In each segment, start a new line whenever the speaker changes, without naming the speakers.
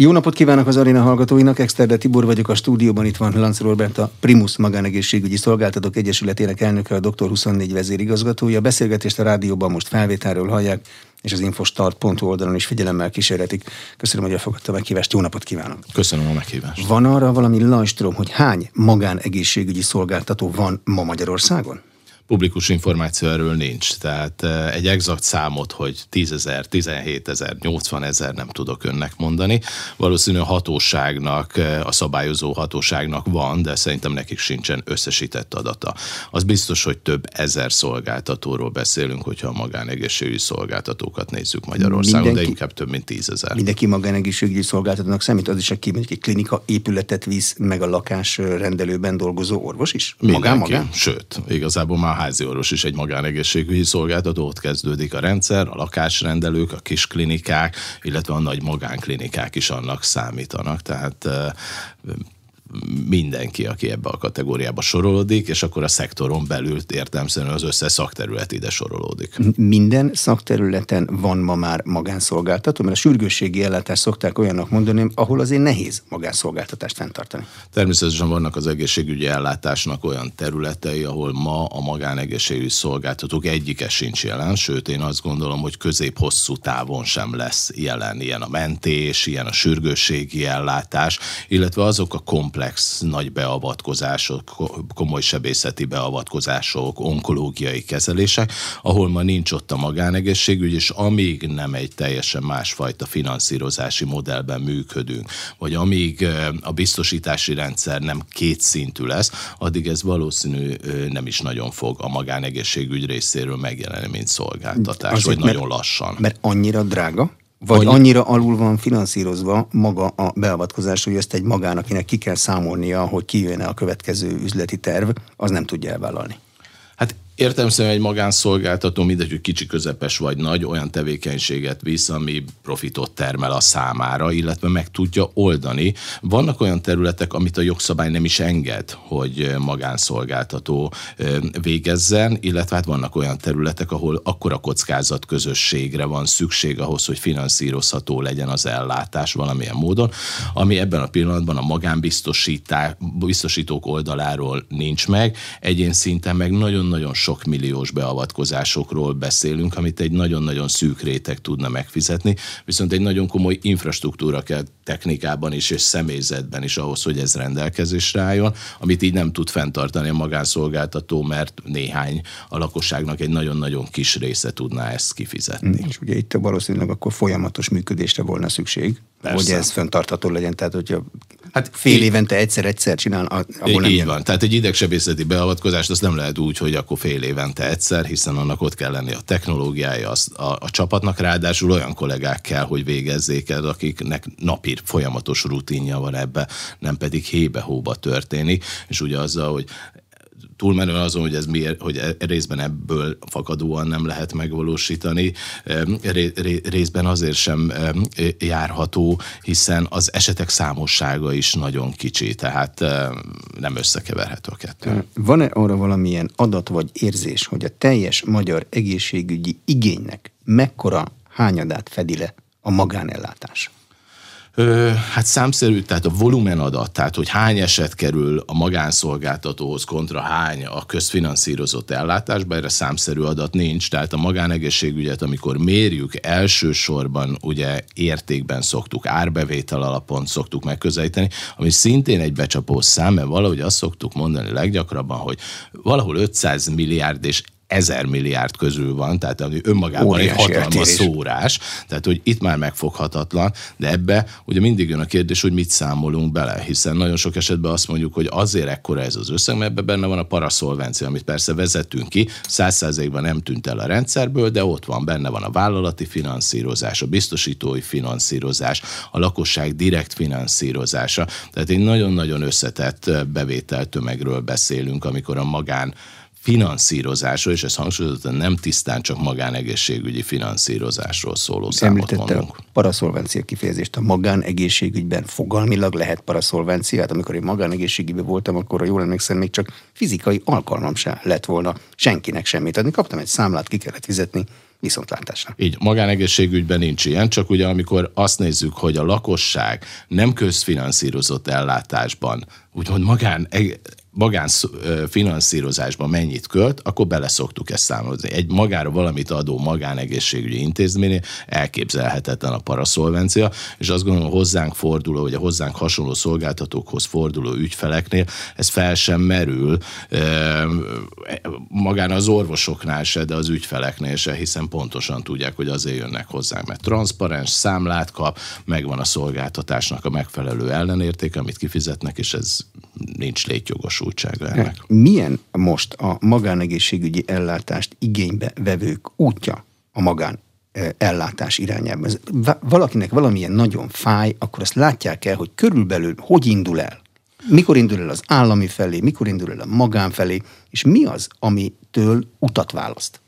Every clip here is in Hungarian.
Jó napot kívánok az aréna hallgatóinak, Exterde Tibor vagyok a stúdióban, itt van Lanz Robert, a Primus Magánegészségügyi Szolgáltatók Egyesületének elnöke, a Dr. 24 vezérigazgatója. A beszélgetést a rádióban most felvételről hallják, és az infostart.hu oldalon is figyelemmel kísérletik. Köszönöm, hogy elfogadta a meghívást, jó napot kívánok!
Köszönöm a meghívást!
Van arra valami lajstrom, hogy hány magánegészségügyi szolgáltató van ma Magyarországon?
Publikus információ erről nincs. Tehát eh, egy exakt számot, hogy 10 ezer, 17 ezer, 80 ezer nem tudok önnek mondani. Valószínű a hatóságnak, eh, a szabályozó hatóságnak van, de szerintem nekik sincsen összesített adata. Az biztos, hogy több ezer szolgáltatóról beszélünk, hogyha a magánegészségügyi szolgáltatókat nézzük Magyarországon, mindenki, de inkább több mint 10 ezer.
Mindenki magánegészségügyi szolgáltatónak számít, az is, aki mondjuk egy klinika épületet visz, meg a lakás rendelőben dolgozó orvos is?
Mindenki, magán, magán? Sőt, igazából már házi orvos is egy magánegészségügyi szolgáltató, ott kezdődik a rendszer, a lakásrendelők, a kis klinikák, illetve a nagy magánklinikák is annak számítanak. Tehát mindenki, aki ebbe a kategóriába sorolódik, és akkor a szektoron belül értelmszerűen az összes szakterület ide sorolódik.
Minden szakterületen van ma már magánszolgáltató, mert a sürgősségi ellátást szokták olyannak mondani, ahol azért nehéz magánszolgáltatást fenntartani.
Természetesen vannak az egészségügyi ellátásnak olyan területei, ahol ma a magánegészségügyi szolgáltatók egyike sincs jelen, sőt én azt gondolom, hogy közép-hosszú távon sem lesz jelen ilyen a mentés, ilyen a sürgősségi ellátás, illetve azok a komplex komplex nagy beavatkozások, komoly sebészeti beavatkozások, onkológiai kezelések, ahol ma nincs ott a magánegészségügy, és amíg nem egy teljesen másfajta finanszírozási modellben működünk, vagy amíg a biztosítási rendszer nem kétszintű lesz, addig ez valószínű nem is nagyon fog a magánegészségügy részéről megjelenni, mint szolgáltatás, Azért, vagy mert, nagyon lassan.
Mert annyira drága? Vagy Annyi... annyira alul van finanszírozva maga a beavatkozás, hogy ezt egy magán, akinek ki kell számolnia, hogy kijön a következő üzleti terv, az nem tudja elvállalni.
Hát Értelmszerűen egy magánszolgáltató, mindegy, hogy kicsi, közepes vagy nagy, olyan tevékenységet visz, ami profitot termel a számára, illetve meg tudja oldani. Vannak olyan területek, amit a jogszabály nem is enged, hogy magánszolgáltató végezzen, illetve hát vannak olyan területek, ahol akkora kockázat közösségre van szükség ahhoz, hogy finanszírozható legyen az ellátás valamilyen módon, ami ebben a pillanatban a magánbiztosítók oldaláról nincs meg, egyén szinten meg nagyon-nagyon sok sok milliós beavatkozásokról beszélünk, amit egy nagyon-nagyon szűk réteg tudna megfizetni, viszont egy nagyon komoly infrastruktúra kell technikában is és személyzetben is ahhoz, hogy ez rendelkezésre álljon, amit így nem tud fenntartani a magánszolgáltató, mert néhány a lakosságnak egy nagyon-nagyon kis része tudná ezt kifizetni.
És ugye itt valószínűleg akkor folyamatos működésre volna szükség, Persze. hogy ez fenntartható legyen, tehát hogyha Hát fél évente egyszer-egyszer csinál, abból nem
Így jön. van. Tehát egy idegsebészeti beavatkozást azt nem lehet úgy, hogy akkor fél évente egyszer, hiszen annak ott kell lenni a technológiája, az, a, a csapatnak ráadásul olyan kollégák kell, hogy végezzék el, akiknek napi folyamatos rutinja van ebbe, nem pedig hébe-hóba történik, és ugye azzal, hogy túlmenően azon, hogy ez miért, hogy e, részben ebből fakadóan nem lehet megvalósítani, részben azért sem járható, hiszen az esetek számossága is nagyon kicsi, tehát nem összekeverhető a kettő.
Van-e arra valamilyen adat vagy érzés, hogy a teljes magyar egészségügyi igénynek mekkora hányadát fedi le a magánellátás?
Hát számszerű, tehát a volumen adat, tehát hogy hány eset kerül a magánszolgáltatóhoz kontra hány a közfinanszírozott ellátásba, erre számszerű adat nincs, tehát a magánegészségügyet, amikor mérjük, elsősorban ugye értékben szoktuk, árbevétel alapon szoktuk megközelíteni, ami szintén egy becsapó szám, mert valahogy azt szoktuk mondani leggyakrabban, hogy valahol 500 milliárd és ezer milliárd közül van, tehát ami önmagában Óriási egy hatalmas eltérés. szórás, tehát hogy itt már megfoghatatlan, de ebbe ugye mindig jön a kérdés, hogy mit számolunk bele, hiszen nagyon sok esetben azt mondjuk, hogy azért ekkora ez az összeg, mert ebben benne van a paraszolvencia, amit persze vezetünk ki, száz nem tűnt el a rendszerből, de ott van, benne van a vállalati finanszírozás, a biztosítói finanszírozás, a lakosság direkt finanszírozása, tehát egy nagyon-nagyon összetett bevételtömegről beszélünk, amikor a magán finanszírozásról, és ez hangsúlyozottan nem tisztán csak magánegészségügyi finanszírozásról szóló számot Említette mondunk.
a paraszolvencia kifejezést. A magánegészségügyben fogalmilag lehet paraszolvencia. Hát amikor én magánegészségügyben voltam, akkor, ha jól emlékszem, még csak fizikai alkalmam sem lett volna senkinek semmit adni. Kaptam egy számlát, ki kellett fizetni, viszontlátásra.
Így, magánegészségügyben nincs ilyen, csak ugye amikor azt nézzük, hogy a lakosság nem közfinanszírozott ellátásban, úgymond magán magánfinanszírozásban mennyit költ, akkor bele szoktuk ezt számozni. Egy magára valamit adó magánegészségügyi intézmény elképzelhetetlen a paraszolvencia, és azt gondolom, hozzánk forduló, vagy a hozzánk hasonló szolgáltatókhoz forduló ügyfeleknél ez fel sem merül magán az orvosoknál se, de az ügyfeleknél se, hiszen pontosan tudják, hogy azért jönnek hozzánk, mert transzparens számlát kap, megvan a szolgáltatásnak a megfelelő ellenérték, amit kifizetnek, és ez nincs létjogosultsága ennek.
Milyen most a magánegészségügyi ellátást igénybe vevők útja a magán eh, ellátás irányába. Valakinek valamilyen nagyon fáj, akkor azt látják el, hogy körülbelül hogy indul el. Mikor indul el az állami felé, mikor indul el a magán felé, és mi az, amitől utat választ?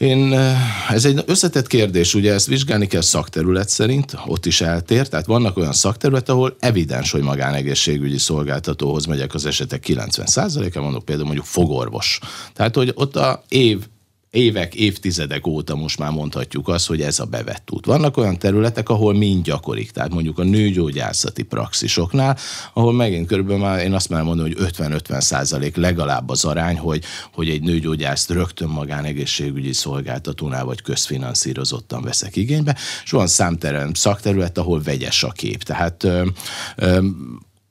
Én, eh, ez egy összetett kérdés, ugye ezt vizsgálni kell szakterület szerint, ott is eltér, tehát vannak olyan szakterület, ahol evidens, hogy magánegészségügyi szolgáltatóhoz megyek az esetek 90%-a, mondok például mondjuk fogorvos. Tehát, hogy ott a év évek, évtizedek óta most már mondhatjuk azt, hogy ez a bevett út. Vannak olyan területek, ahol mind gyakorik, tehát mondjuk a nőgyógyászati praxisoknál, ahol megint körülbelül már én azt már mondom, hogy 50-50 százalék legalább az arány, hogy, hogy egy nőgyógyászt rögtön magánegészségügyi szolgáltatónál vagy közfinanszírozottan veszek igénybe, és van számtelen szakterület, ahol vegyes a kép. Tehát ö, ö,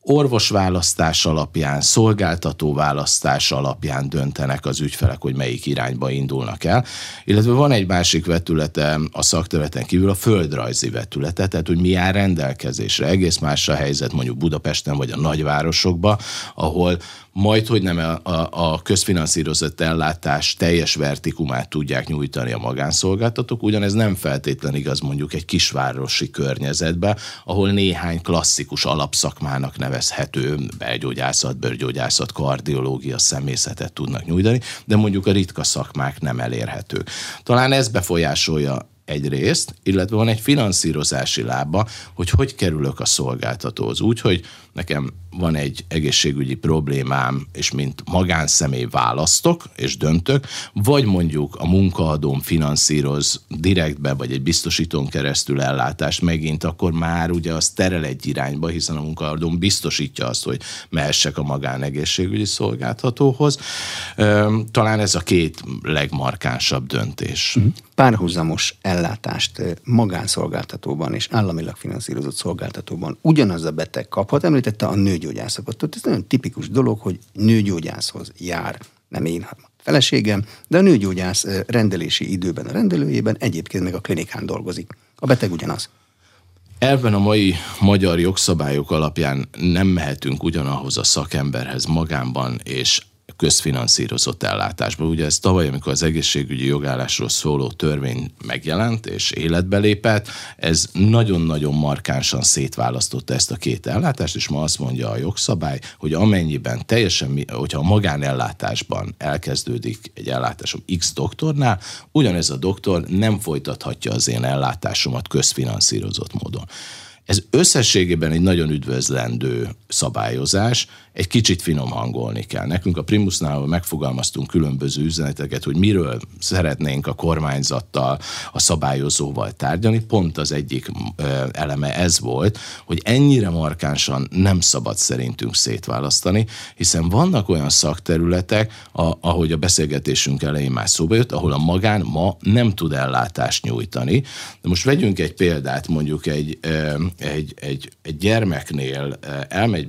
orvosválasztás alapján, szolgáltató választás alapján döntenek az ügyfelek, hogy melyik irányba indulnak el. Illetve van egy másik vetülete a szakterületen kívül, a földrajzi vetülete, tehát hogy mi áll rendelkezésre. Egész más a helyzet mondjuk Budapesten vagy a nagyvárosokban, ahol majd, hogy nem a, a, a közfinanszírozott ellátás teljes vertikumát tudják nyújtani a magánszolgáltatók, ugyanez nem feltétlen igaz mondjuk egy kisvárosi környezetbe, ahol néhány klasszikus alapszakmának nevezhető belgyógyászat, bőrgyógyászat, kardiológia szemészetet tudnak nyújtani, de mondjuk a ritka szakmák nem elérhetők. Talán ez befolyásolja egyrészt, illetve van egy finanszírozási lába, hogy hogy kerülök a szolgáltatóhoz. Úgy, hogy nekem van egy egészségügyi problémám, és mint magánszemély választok és döntök, vagy mondjuk a munkaadóm finanszíroz direktbe, vagy egy biztosítón keresztül ellátást megint, akkor már ugye az terel egy irányba, hiszen a munkaadóm biztosítja azt, hogy mehessek a magánegészségügyi szolgáltatóhoz. Talán ez a két legmarkánsabb döntés. Mhm.
Párhuzamos ellátást magánszolgáltatóban és államilag finanszírozott szolgáltatóban ugyanaz a beteg kaphat. Említette a nőgyógyászatot. Ez nagyon tipikus dolog, hogy nőgyógyászhoz jár, nem én, hanem a feleségem, de a nőgyógyász rendelési időben a rendelőjében egyébként meg a klinikán dolgozik. A beteg ugyanaz.
Elven a mai magyar jogszabályok alapján nem mehetünk ugyanahoz a szakemberhez magánban és közfinanszírozott ellátásba. Ugye ez tavaly, amikor az egészségügyi jogállásról szóló törvény megjelent és életbe lépett, ez nagyon-nagyon markánsan szétválasztotta ezt a két ellátást, és ma azt mondja a jogszabály, hogy amennyiben teljesen, hogyha a magánellátásban elkezdődik egy ellátásom X doktornál, ugyanez a doktor nem folytathatja az én ellátásomat közfinanszírozott módon. Ez összességében egy nagyon üdvözlendő szabályozás, egy kicsit finom hangolni kell. Nekünk a Primusnál megfogalmaztunk különböző üzeneteket, hogy miről szeretnénk a kormányzattal, a szabályozóval tárgyalni. Pont az egyik eleme ez volt, hogy ennyire markánsan nem szabad szerintünk szétválasztani, hiszen vannak olyan szakterületek, ahogy a beszélgetésünk elején már szóba jött, ahol a magán ma nem tud ellátást nyújtani. De most vegyünk egy példát, mondjuk egy, egy, egy, egy gyermeknél elmegy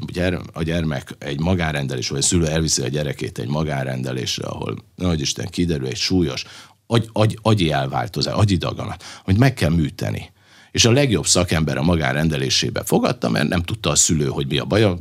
a gyermek egy magánrendelés, vagy a szülő elviszi a gyerekét egy magánrendelésre, ahol nagy Isten kiderül egy súlyos agy, agy, agyi elváltozás, agyi daganat, hogy meg kell műteni és a legjobb szakember a magánrendelésébe fogadta, mert nem tudta a szülő, hogy mi a baja,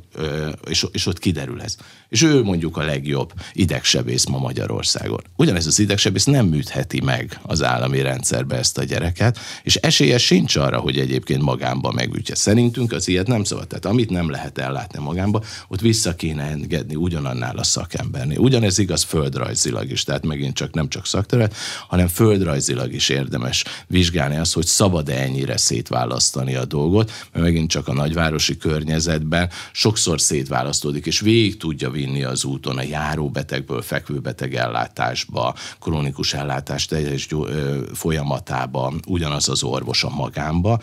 és, és ott kiderül ez. És ő mondjuk a legjobb idegsebész ma Magyarországon. Ugyanez az idegsebész nem műtheti meg az állami rendszerbe ezt a gyereket, és esélye sincs arra, hogy egyébként magánba megütje. Szerintünk az ilyet nem szabad. Tehát amit nem lehet ellátni magánba, ott vissza kéne engedni ugyanannál a szakembernél. Ugyanez igaz földrajzilag is, tehát megint csak nem csak szakterület, hanem földrajzilag is érdemes vizsgálni azt, hogy szabad-e ennyire szétválasztani a dolgot, mert megint csak a nagyvárosi környezetben sokszor szétválasztódik, és végig tudja vinni az úton a járóbetegből fekvőbeteg ellátásba, krónikus ellátás teljes folyamatába, ugyanaz az orvos a magánba,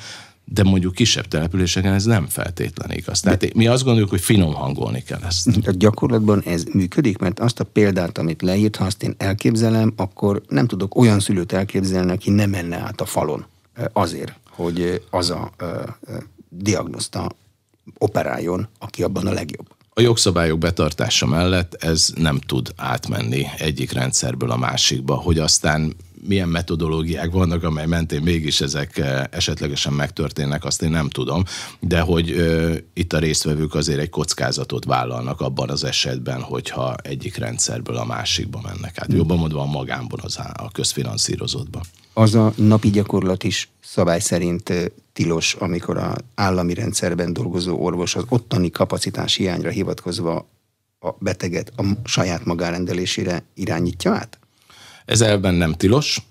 de mondjuk kisebb településeken ez nem feltétlen igaz. Tehát de... mi azt gondoljuk, hogy finom hangolni kell ezt.
A gyakorlatban ez működik, mert azt a példát, amit leírt, ha azt én elképzelem, akkor nem tudok olyan szülőt elképzelni, aki nem menne át a falon azért, hogy az a diagnoszta operáljon, aki abban a legjobb.
A jogszabályok betartása mellett ez nem tud átmenni egyik rendszerből a másikba, hogy aztán milyen metodológiák vannak, amely mentén mégis ezek esetlegesen megtörténnek, azt én nem tudom, de hogy ö, itt a résztvevők azért egy kockázatot vállalnak abban az esetben, hogyha egyik rendszerből a másikba mennek át. Jobban mondva a magánban, az a közfinanszírozottban.
Az a napi gyakorlat is szabály szerint tilos, amikor az állami rendszerben dolgozó orvos az ottani kapacitás hiányra hivatkozva a beteget a saját magárendelésére irányítja át?
Ez elben nem tilos,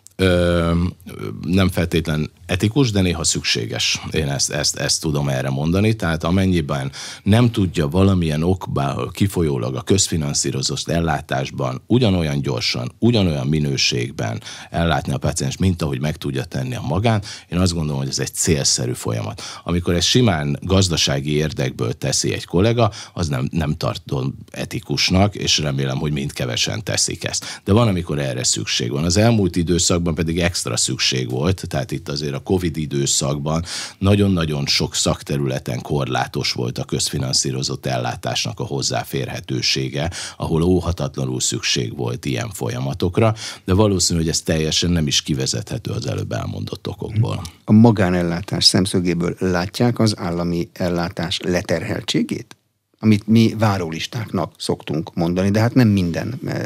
nem feltétlen etikus, de néha szükséges. Én ezt, ezt, ezt tudom erre mondani. Tehát amennyiben nem tudja valamilyen okból kifolyólag a közfinanszírozott ellátásban ugyanolyan gyorsan, ugyanolyan minőségben ellátni a paciens, mint ahogy meg tudja tenni a magán, én azt gondolom, hogy ez egy célszerű folyamat. Amikor ez simán gazdasági érdekből teszi egy kollega, az nem, nem tartom etikusnak, és remélem, hogy mind kevesen teszik ezt. De van, amikor erre szükség van. Az elmúlt időszakban pedig extra szükség volt, tehát itt azért a Covid időszakban nagyon-nagyon sok szakterületen korlátos volt a közfinanszírozott ellátásnak a hozzáférhetősége, ahol óhatatlanul szükség volt ilyen folyamatokra, de valószínű, hogy ez teljesen nem is kivezethető az előbb elmondott okokból.
A magánellátás szemszögéből látják az állami ellátás leterheltségét? Amit mi várólistáknak szoktunk mondani, de hát nem minden eh,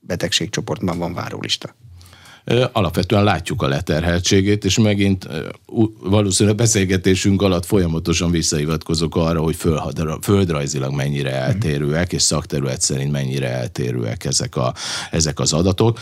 betegségcsoportban van várólista
alapvetően látjuk a leterheltségét, és megint valószínűleg beszélgetésünk alatt folyamatosan visszahivatkozok arra, hogy földrajzilag mennyire eltérőek, és szakterület szerint mennyire eltérőek ezek, a, ezek az adatok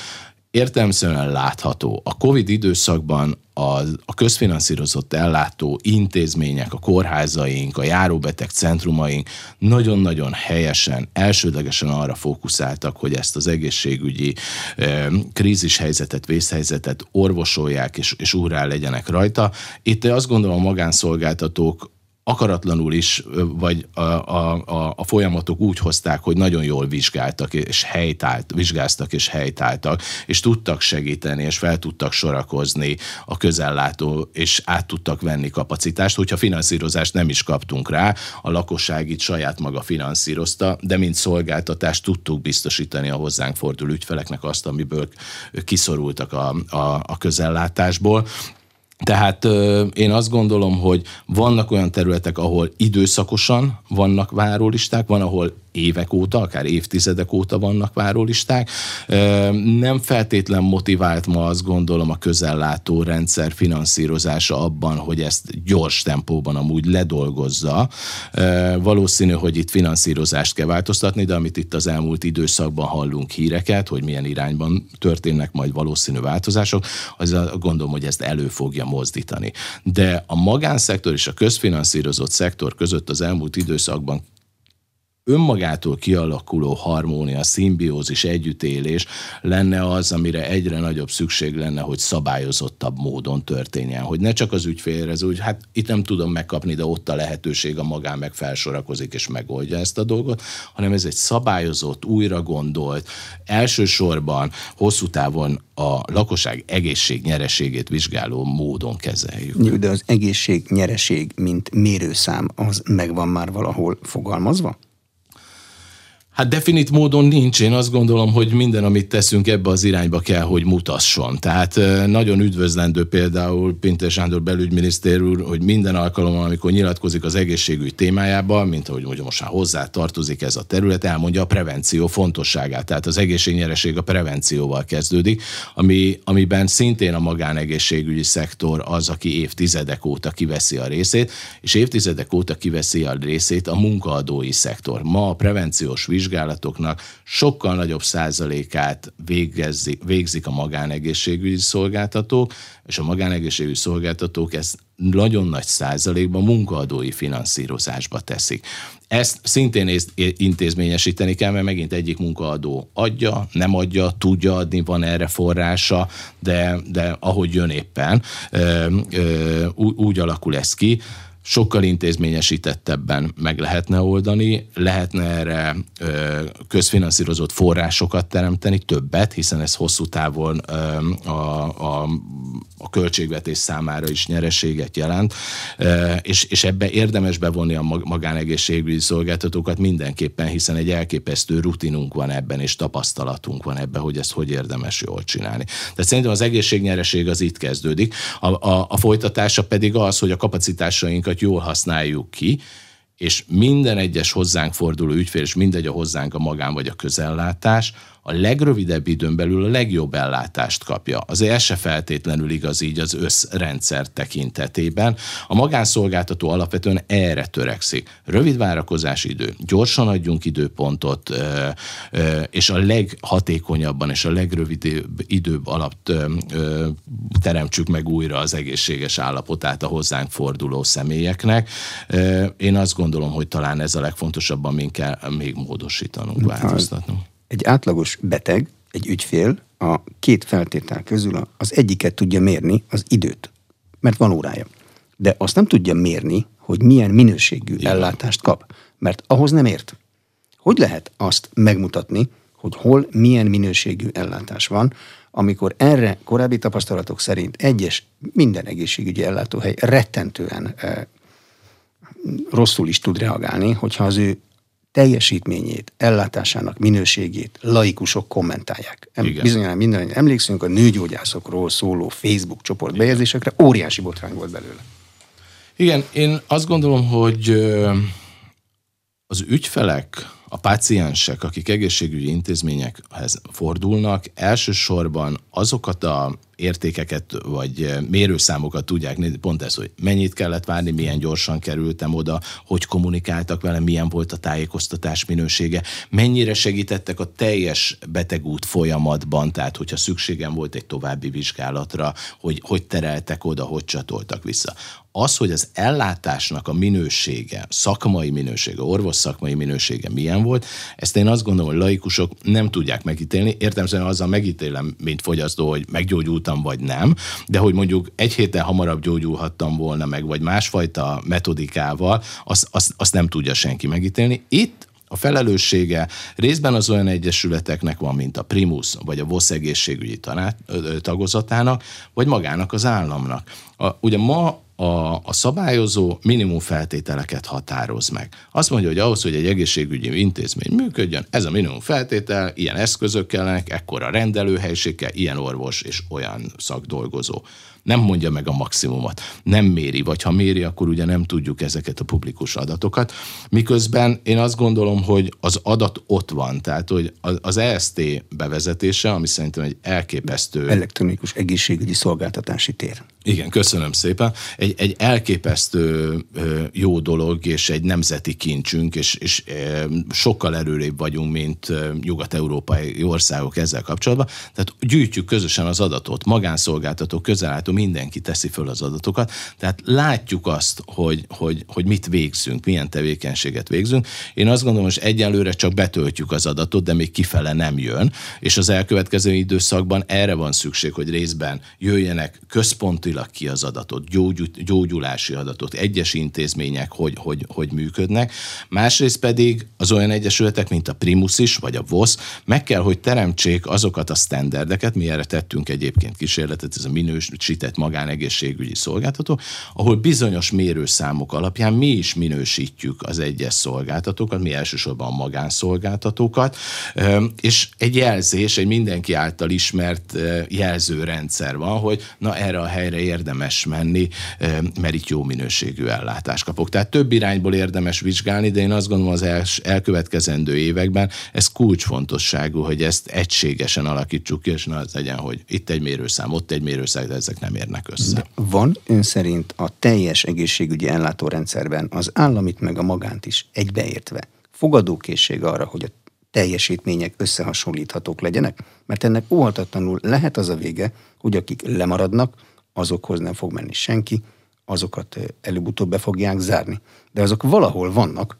értelmszerűen látható. A COVID időszakban a, a közfinanszírozott ellátó intézmények, a kórházaink, a járóbeteg centrumaink nagyon-nagyon helyesen, elsődlegesen arra fókuszáltak, hogy ezt az egészségügyi e, krízishelyzetet, vészhelyzetet orvosolják és, és úrrá legyenek rajta. Itt azt gondolom a magánszolgáltatók akaratlanul is, vagy a, a, a, folyamatok úgy hozták, hogy nagyon jól vizsgáltak, és helytált, vizsgáztak és helytáltak, és tudtak segíteni, és fel tudtak sorakozni a közellátó, és át tudtak venni kapacitást, hogyha finanszírozást nem is kaptunk rá, a lakosság itt saját maga finanszírozta, de mint szolgáltatást tudtuk biztosítani a hozzánk forduló ügyfeleknek azt, amiből kiszorultak a, a, a közellátásból. Tehát én azt gondolom, hogy vannak olyan területek, ahol időszakosan vannak várólisták, van, ahol évek óta, akár évtizedek óta vannak várólisták. Nem feltétlen motivált ma azt gondolom a közellátó rendszer finanszírozása abban, hogy ezt gyors tempóban amúgy ledolgozza. Valószínű, hogy itt finanszírozást kell változtatni, de amit itt az elmúlt időszakban hallunk híreket, hogy milyen irányban történnek majd valószínű változások, az gondolom, hogy ezt elő fogja mozdítani. De a magánszektor és a közfinanszírozott szektor között az elmúlt időszakban önmagától kialakuló harmónia, szimbiózis, együttélés lenne az, amire egyre nagyobb szükség lenne, hogy szabályozottabb módon történjen. Hogy ne csak az ügyfélre, úgy, hát itt nem tudom megkapni, de ott a lehetőség, a magán meg felsorakozik és megoldja ezt a dolgot, hanem ez egy szabályozott, újra gondolt, elsősorban hosszú távon a lakosság egészség nyereségét vizsgáló módon kezeljük.
De az egészség nyereség, mint mérőszám, az megvan már valahol fogalmazva?
Hát definit módon nincs. Én azt gondolom, hogy minden, amit teszünk ebbe az irányba kell, hogy mutasson. Tehát nagyon üdvözlendő például Pinter Sándor belügyminiszter úr, hogy minden alkalommal, amikor nyilatkozik az egészségügy témájában, mint ahogy mondja, most már hozzá tartozik ez a terület, elmondja a prevenció fontosságát. Tehát az egészségnyereség a prevencióval kezdődik, ami, amiben szintén a magánegészségügyi szektor az, aki évtizedek óta kiveszi a részét, és évtizedek óta kiveszi a részét a munkaadói szektor. Ma a prevenciós vizsgálat vizsgálatoknak sokkal nagyobb százalékát végezzi, végzik a magánegészségügyi szolgáltatók, és a magánegészségügyi szolgáltatók ezt nagyon nagy százalékban munkaadói finanszírozásba teszik. Ezt szintén intézményesíteni kell, mert megint egyik munkaadó adja, nem adja, tudja adni, van erre forrása, de, de ahogy jön éppen, úgy alakul ez ki sokkal intézményesítettebben meg lehetne oldani, lehetne erre közfinanszírozott forrásokat teremteni, többet, hiszen ez hosszú távon a, a, a költségvetés számára is nyereséget jelent, és, és ebbe érdemes bevonni a magánegészségügyi szolgáltatókat mindenképpen, hiszen egy elképesztő rutinunk van ebben, és tapasztalatunk van ebben, hogy ezt hogy érdemes jól csinálni. Tehát szerintem az egészségnyereség az itt kezdődik, a, a, a folytatása pedig az, hogy a kapacitásainkat azokat jól használjuk ki, és minden egyes hozzánk forduló ügyfél, és mindegy a hozzánk a magán vagy a közellátás, a legrövidebb időn belül a legjobb ellátást kapja. Azért ez se feltétlenül igaz így az összrendszer tekintetében. A magánszolgáltató alapvetően erre törekszik. Rövid várakozási idő, gyorsan adjunk időpontot, és a leghatékonyabban és a legrövidebb időbb alatt teremtsük meg újra az egészséges állapotát a hozzánk forduló személyeknek. Én azt gondolom, hogy talán ez a legfontosabb, amin kell még módosítanunk, változtatnunk
egy átlagos beteg, egy ügyfél a két feltétel közül az egyiket tudja mérni, az időt, mert van órája. De azt nem tudja mérni, hogy milyen minőségű Igen. ellátást kap, mert ahhoz nem ért. Hogy lehet azt megmutatni, hogy hol milyen minőségű ellátás van, amikor erre korábbi tapasztalatok szerint egyes minden egészségügyi ellátóhely rettentően e, rosszul is tud reagálni, hogyha az ő teljesítményét, ellátásának minőségét laikusok kommentálják. Igen. Bizonyára minden emlékszünk a nőgyógyászokról szóló Facebook csoport bejegyzésekre, óriási botrány volt belőle.
Igen, én azt gondolom, hogy az ügyfelek, a páciensek, akik egészségügyi intézményekhez fordulnak, elsősorban azokat a értékeket vagy mérőszámokat tudják nézni, pont ez, hogy mennyit kellett várni, milyen gyorsan kerültem oda, hogy kommunikáltak velem, milyen volt a tájékoztatás minősége, mennyire segítettek a teljes betegút folyamatban, tehát hogyha szükségem volt egy további vizsgálatra, hogy hogy tereltek oda, hogy csatoltak vissza. Az, hogy az ellátásnak a minősége, szakmai minősége, orvos szakmai minősége milyen volt, ezt én azt gondolom, hogy laikusok nem tudják megítélni. Értelmszerűen azzal megítélem, mint fogyasztó, hogy meggyógyultam vagy nem, de hogy mondjuk egy héten hamarabb gyógyulhattam volna meg, vagy másfajta metodikával, azt, azt, azt nem tudja senki megítélni. Itt a felelőssége részben az olyan egyesületeknek van, mint a Primus, vagy a VOSZ egészségügyi tanát, tagozatának, vagy magának az államnak. A, ugye ma a, a szabályozó minimum feltételeket határoz meg. Azt mondja, hogy ahhoz, hogy egy egészségügyi intézmény működjön, ez a minimum feltétel, ilyen eszközök kellenek, ekkora rendelőhelység kell, ilyen orvos és olyan szakdolgozó nem mondja meg a maximumot, nem méri, vagy ha méri, akkor ugye nem tudjuk ezeket a publikus adatokat. Miközben én azt gondolom, hogy az adat ott van, tehát hogy az EST bevezetése, ami szerintem egy elképesztő...
Elektronikus egészségügyi szolgáltatási tér.
Igen, köszönöm szépen. Egy, egy elképesztő jó dolog, és egy nemzeti kincsünk, és, és sokkal erőrébb vagyunk, mint nyugat-európai országok ezzel kapcsolatban. Tehát gyűjtjük közösen az adatot, magánszolgáltató, közelállító, mindenki teszi föl az adatokat, tehát látjuk azt, hogy, hogy, hogy mit végzünk, milyen tevékenységet végzünk. Én azt gondolom, hogy egyelőre csak betöltjük az adatot, de még kifele nem jön, és az elkövetkező időszakban erre van szükség, hogy részben jöjjenek központilag ki az adatot, gyógyulási adatot, egyes intézmények hogy, hogy, hogy működnek. Másrészt pedig az olyan egyesületek, mint a Primus is, vagy a VOSZ, meg kell, hogy teremtsék azokat a standardeket, mi erre tettünk egyébként kísérletet, ez a minősített minősített magánegészségügyi szolgáltató, ahol bizonyos mérőszámok alapján mi is minősítjük az egyes szolgáltatókat, mi elsősorban a magánszolgáltatókat, és egy jelzés, egy mindenki által ismert jelzőrendszer van, hogy na erre a helyre érdemes menni, mert itt jó minőségű ellátást kapok. Tehát több irányból érdemes vizsgálni, de én azt gondolom az el, elkövetkezendő években ez kulcsfontosságú, hogy ezt egységesen alakítsuk ki, és ne az legyen, hogy itt egy mérőszám, ott egy mérőszám, de ezek nem érnek össze. De
van ön szerint a teljes egészségügyi ellátórendszerben az államit meg a magánt is egybeértve fogadókészség arra, hogy a teljesítmények összehasonlíthatók legyenek? Mert ennek óhatatlanul lehet az a vége, hogy akik lemaradnak, azokhoz nem fog menni senki, azokat előbb-utóbb be fogják zárni. De azok valahol vannak,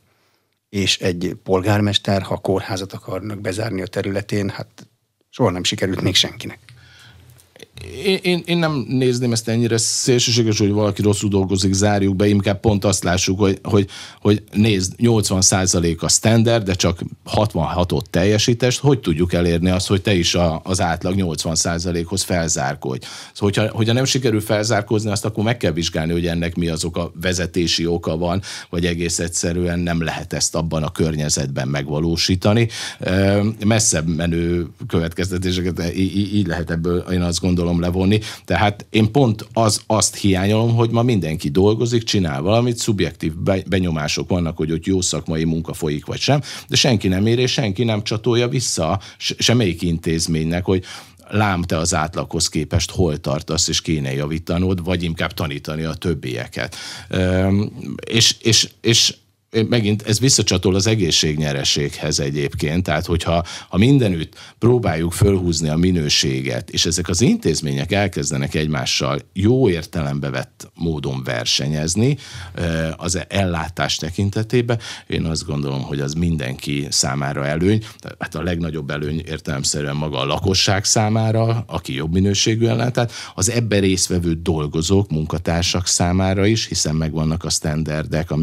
és egy polgármester, ha kórházat akarnak bezárni a területén, hát soha nem sikerült még senkinek
én, én, én nem nézném ezt ennyire szélsőséges, hogy valaki rosszul dolgozik, zárjuk be, inkább pont azt lássuk, hogy, hogy, hogy nézd, 80% a standard, de csak 66-ot teljesítest, hogy tudjuk elérni azt, hogy te is a, az átlag 80 hoz felzárkodj. Szóval, hogyha, hogyha nem sikerül felzárkózni, azt akkor meg kell vizsgálni, hogy ennek mi azok a vezetési oka van, vagy egész egyszerűen nem lehet ezt abban a környezetben megvalósítani. Messzebb menő következtetéseket így lehet ebből, én azt gondolom, tudom levonni. Tehát én pont az, azt hiányolom, hogy ma mindenki dolgozik, csinál valamit, szubjektív benyomások vannak, hogy ott jó szakmai munka folyik vagy sem, de senki nem ér, és senki nem csatolja vissza semmelyik intézménynek, hogy lám te az átlaghoz képest hol tartasz, és kéne javítanod, vagy inkább tanítani a többieket. És, és, és megint ez visszacsatol az egészségnyereséghez egyébként, tehát hogyha ha mindenütt próbáljuk fölhúzni a minőséget, és ezek az intézmények elkezdenek egymással jó értelembe vett módon versenyezni az ellátás tekintetében, én azt gondolom, hogy az mindenki számára előny, hát a legnagyobb előny értelemszerűen maga a lakosság számára, aki jobb minőségű ellátát, az ebben résztvevő dolgozók, munkatársak számára is, hiszen megvannak a standardek, a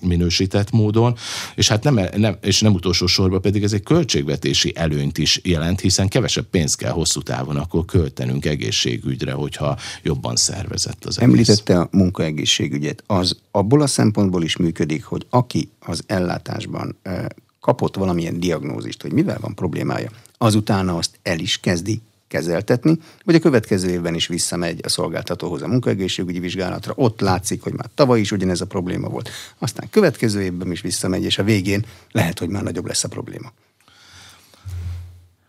minőség minősített módon, és hát nem, nem, és nem utolsó sorban pedig ez egy költségvetési előnyt is jelent, hiszen kevesebb pénzt kell hosszú távon akkor költenünk egészségügyre, hogyha jobban szervezett az
egész. A munkaegészségügyet. Az abból a szempontból is működik, hogy aki az ellátásban kapott valamilyen diagnózist, hogy mivel van problémája, azután azt el is kezdi kezeltetni, vagy a következő évben is visszamegy a szolgáltatóhoz a munkaegészségügyi vizsgálatra, ott látszik, hogy már tavaly is ugyanez a probléma volt, aztán következő évben is visszamegy, és a végén lehet, hogy már nagyobb lesz a probléma.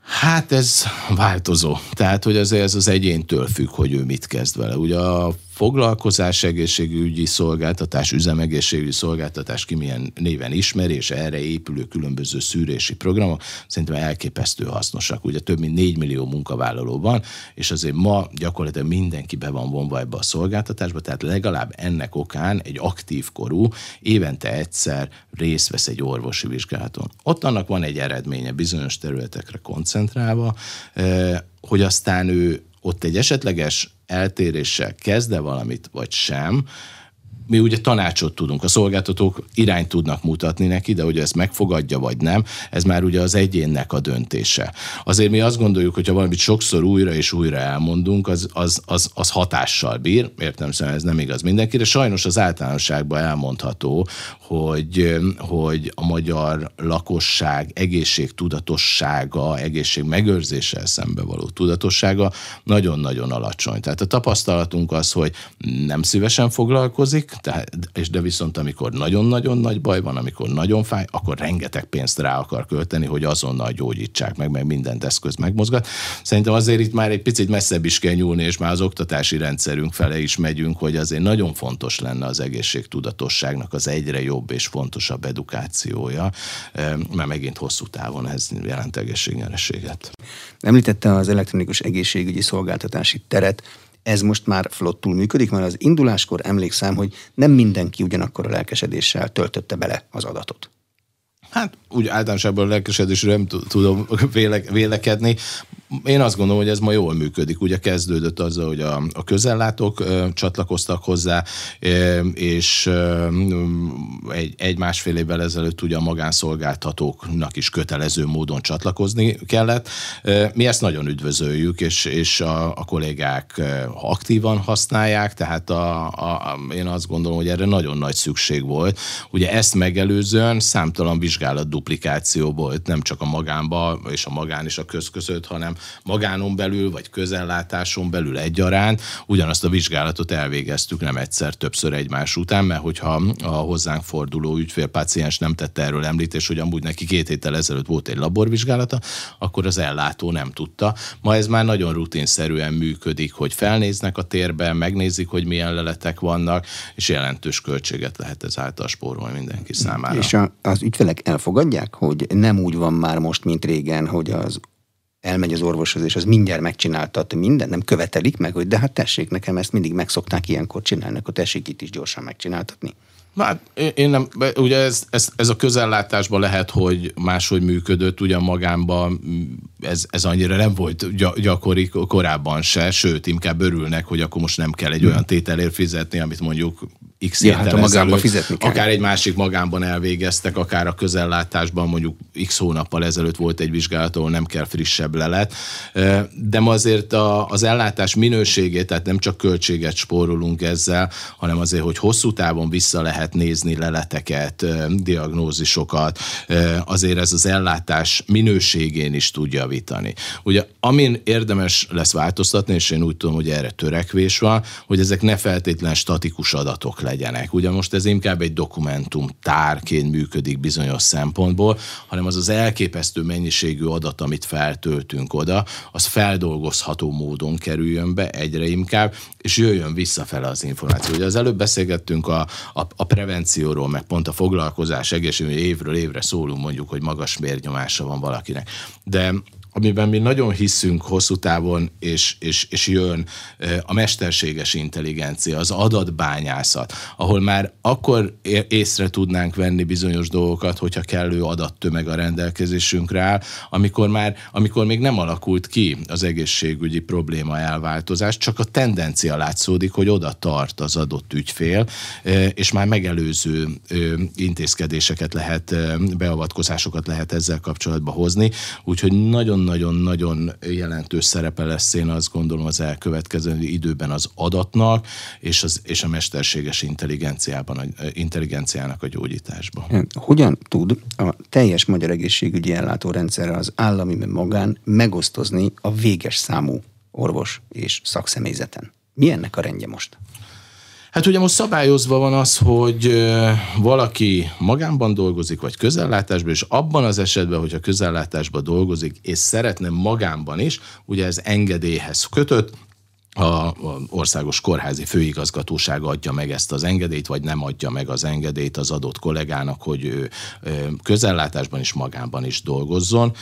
Hát ez változó. Tehát, hogy azért ez az egyéntől függ, hogy ő mit kezd vele. Ugye a foglalkozás egészségügyi szolgáltatás, üzemegészségügyi szolgáltatás ki milyen néven ismeri, erre épülő különböző szűrési programok szerintem elképesztő hasznosak. Ugye több mint 4 millió munkavállaló van, és azért ma gyakorlatilag mindenki be van vonva ebbe a szolgáltatásba, tehát legalább ennek okán egy aktív korú évente egyszer részt vesz egy orvosi vizsgálaton. Ott annak van egy eredménye bizonyos területekre koncentrálva, eh, hogy aztán ő ott egy esetleges eltéréssel kezde valamit, vagy sem, mi ugye tanácsot tudunk, a szolgáltatók irányt tudnak mutatni neki, de hogy ezt megfogadja vagy nem, ez már ugye az egyénnek a döntése. Azért mi azt gondoljuk, hogy ha valamit sokszor újra és újra elmondunk, az, az, az, az hatással bír, értem szerint ez nem igaz mindenkire. Sajnos az általánosságban elmondható, hogy, hogy a magyar lakosság egészségtudatossága, egészség megőrzéssel szembe való tudatossága nagyon-nagyon alacsony. Tehát a tapasztalatunk az, hogy nem szívesen foglalkozik, tehát, és de viszont amikor nagyon-nagyon nagy baj van, amikor nagyon fáj, akkor rengeteg pénzt rá akar költeni, hogy azonnal gyógyítsák meg, meg mindent eszköz megmozgat. Szerintem azért itt már egy picit messzebb is kell nyúlni, és már az oktatási rendszerünk fele is megyünk, hogy azért nagyon fontos lenne az egészségtudatosságnak az egyre jobb és fontosabb edukációja, mert megint hosszú távon ez jelent egészségnyerességet.
Említette az elektronikus egészségügyi szolgáltatási teret, ez most már flottul működik, mert az induláskor emlékszem, hogy nem mindenki ugyanakkor a lelkesedéssel töltötte bele az adatot.
Hát úgy általánosságban a lelkesedésről nem tudom véle, vélekedni. Én azt gondolom, hogy ez ma jól működik. Ugye kezdődött azzal, hogy a, a közellátók ö, csatlakoztak hozzá, ö, és ö, egy, egy másfél évvel ezelőtt ugye a magánszolgáltatóknak is kötelező módon csatlakozni kellett. Ö, mi ezt nagyon üdvözöljük, és, és a, a kollégák aktívan használják, tehát a, a, én azt gondolom, hogy erre nagyon nagy szükség volt. Ugye ezt megelőzően számtalan vizsgálat duplikáció volt, nem csak a magánba és a magán és a köz hanem magánon belül vagy közellátáson belül egyaránt ugyanazt a vizsgálatot elvégeztük nem egyszer, többször egymás után, mert hogyha a hozzánk forduló ügyfél páciens nem tette erről említést, hogy amúgy neki két héttel ezelőtt volt egy laborvizsgálata, akkor az ellátó nem tudta. Ma ez már nagyon rutinszerűen működik, hogy felnéznek a térbe, megnézik, hogy milyen leletek vannak, és jelentős költséget lehet ezáltal spórolni mindenki számára.
És a, az ügyfelek elfogadják, hogy nem úgy van már most, mint régen, hogy az elmegy az orvoshoz, és az mindjárt megcsináltat minden, nem követelik meg, hogy de hát tessék, nekem ezt mindig megszokták ilyenkor csinálni, akkor tessék itt is gyorsan megcsináltatni.
Hát én nem, ugye ez, ez, ez a közellátásban lehet, hogy máshogy működött, ugye magánban ez, ez annyira nem volt gyakori korábban se, sőt, inkább örülnek, hogy akkor most nem kell egy olyan tételért fizetni, amit mondjuk x ja, hát a magánban fizetni kell. Akár egy másik magánban elvégeztek, akár a közellátásban mondjuk x hónappal ezelőtt volt egy vizsgálat, ahol nem kell frissebb lelet. De azért a, az ellátás minőségét, tehát nem csak költséget spórolunk ezzel, hanem azért, hogy hosszú távon vissza lehet nézni leleteket, diagnózisokat, azért ez az ellátás minőségén is tud javítani. Ugye amin érdemes lesz változtatni, és én úgy tudom, hogy erre törekvés van, hogy ezek ne feltétlen statikus adatok legyenek. Ugye most ez inkább egy dokumentum tárként működik bizonyos szempontból, hanem az az elképesztő mennyiségű adat, amit feltöltünk oda, az feldolgozható módon kerüljön be egyre inkább, és jöjjön visszafele az információ. Ugye az előbb beszélgettünk a, a, a prevencióról, meg pont a foglalkozás egészségügyi évről évre szólunk mondjuk, hogy magas mérnyomása van valakinek. De amiben mi nagyon hiszünk hosszú távon, és, és, és jön a mesterséges intelligencia, az adatbányászat, ahol már akkor észre tudnánk venni bizonyos dolgokat, hogyha kellő adattömeg a rendelkezésünkre áll, amikor már, amikor még nem alakult ki az egészségügyi probléma elváltozás, csak a tendencia látszódik, hogy oda tart az adott ügyfél, és már megelőző intézkedéseket lehet, beavatkozásokat lehet ezzel kapcsolatban hozni, úgyhogy nagyon nagyon-nagyon jelentős szerepe lesz, én azt gondolom az elkövetkező időben az adatnak és, az, és a mesterséges intelligenciában, a, intelligenciának a gyógyításban.
Hogyan tud a teljes magyar egészségügyi ellátórendszerre az állami magán megosztozni a véges számú orvos és szakszemélyzeten? Mi ennek a rendje most?
Hát ugye most szabályozva van az, hogy valaki magánban dolgozik, vagy közellátásban, és abban az esetben, hogyha közellátásban dolgozik, és szeretne magánban is, ugye ez engedélyhez kötött, a országos kórházi főigazgatóság adja meg ezt az engedélyt, vagy nem adja meg az engedélyt az adott kollégának, hogy ő közellátásban is magánban is dolgozzon.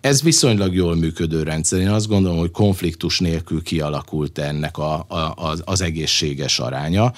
Ez viszonylag jól működő rendszer. Én azt gondolom, hogy konfliktus nélkül kialakult ennek a, a, az, az egészséges aránya.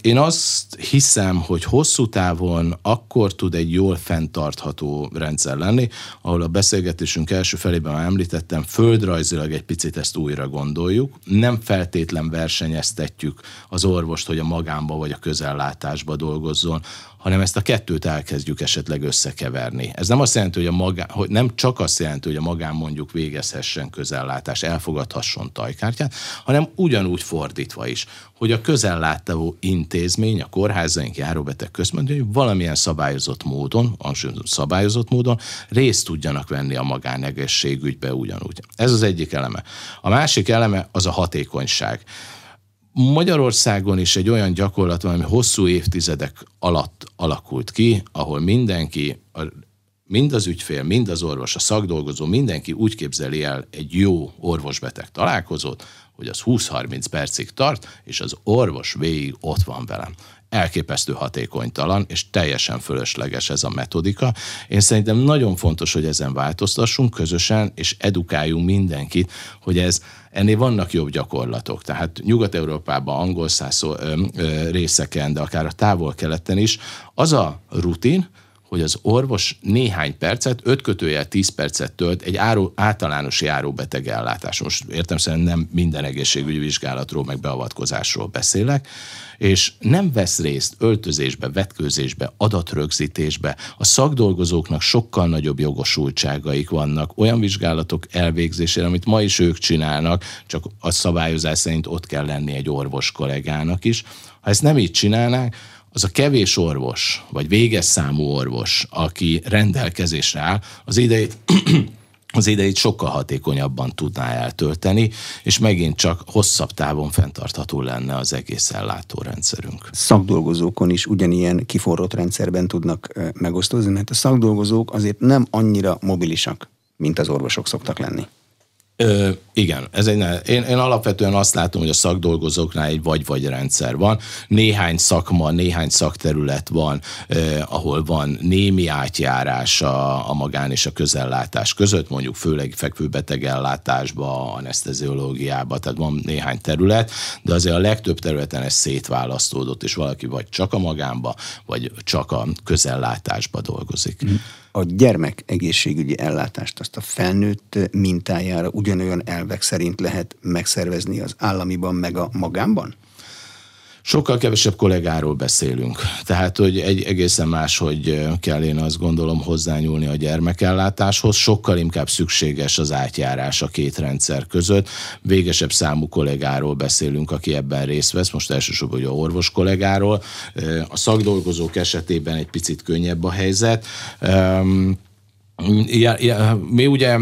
Én azt hiszem, hogy hosszú távon akkor tud egy jól fenntartható rendszer lenni, ahol a beszélgetésünk első felében már említettem, földrajzilag egy picit ezt újra gondoljuk. Nem feltétlen versenyeztetjük az orvost, hogy a magánba vagy a közellátásba dolgozzon, hanem ezt a kettőt elkezdjük esetleg összekeverni. Ez nem azt jelenti, hogy, a magán, hogy nem csak azt jelenti, hogy a magán mondjuk végezhessen közellátás, elfogadhasson tajkártyát, hanem ugyanúgy fordítva is, hogy a közellátó intézmény, a kórházaink, járóbeteg központjai valamilyen szabályozott módon, szabályozott módon részt tudjanak venni a magánegészségügybe ugyanúgy. Ez az egyik eleme. A másik eleme az a hatékonyság. Magyarországon is egy olyan gyakorlat van, ami hosszú évtizedek alatt alakult ki, ahol mindenki, mind az ügyfél, mind az orvos, a szakdolgozó, mindenki úgy képzeli el egy jó orvosbeteg találkozót, hogy az 20-30 percig tart, és az orvos végig ott van velem elképesztő hatékonytalan, és teljesen fölösleges ez a metodika. Én szerintem nagyon fontos, hogy ezen változtassunk közösen, és edukáljunk mindenkit, hogy ez ennél vannak jobb gyakorlatok. Tehát Nyugat-Európában, angol szászó részeken, de akár a távol-keleten is, az a rutin, hogy az orvos néhány percet, 5 kötőjel 10 percet tölt egy áró, általános járóbeteg ellátás. Most értem szerint nem minden egészségügyi vizsgálatról, meg beavatkozásról beszélek, és nem vesz részt öltözésbe, vetkőzésbe, adatrögzítésbe. A szakdolgozóknak sokkal nagyobb jogosultságaik vannak olyan vizsgálatok elvégzésére, amit ma is ők csinálnak, csak a szabályozás szerint ott kell lenni egy orvos kollégának is. Ha ezt nem így csinálnák, az a kevés orvos, vagy véges számú orvos, aki rendelkezésre áll, az idejét az idejét sokkal hatékonyabban tudná eltölteni, és megint csak hosszabb távon fenntartható lenne az egész ellátórendszerünk.
Szakdolgozókon is ugyanilyen kiforrott rendszerben tudnak megosztozni, mert a szakdolgozók azért nem annyira mobilisak, mint az orvosok szoktak lenni.
Ö, igen, ez egy, én, én alapvetően azt látom, hogy a szakdolgozóknál egy vagy-vagy rendszer van. Néhány szakma, néhány szakterület van, eh, ahol van némi átjárás a, a magán és a közellátás között, mondjuk főleg fekvőbeteg ellátásba, anesteziológiába, tehát van néhány terület, de azért a legtöbb területen ez szétválasztódott, és valaki vagy csak a magánba, vagy csak a közellátásba dolgozik. Mm
a gyermek egészségügyi ellátást azt a felnőtt mintájára ugyanolyan elvek szerint lehet megszervezni az államiban meg a magánban?
Sokkal kevesebb kollégáról beszélünk. Tehát, hogy egy egészen más, hogy kell én azt gondolom hozzányúlni a gyermekellátáshoz, sokkal inkább szükséges az átjárás a két rendszer között. Végesebb számú kollégáról beszélünk, aki ebben részt vesz, most elsősorban hogy a orvos kollégáról. A szakdolgozók esetében egy picit könnyebb a helyzet. Mi ugye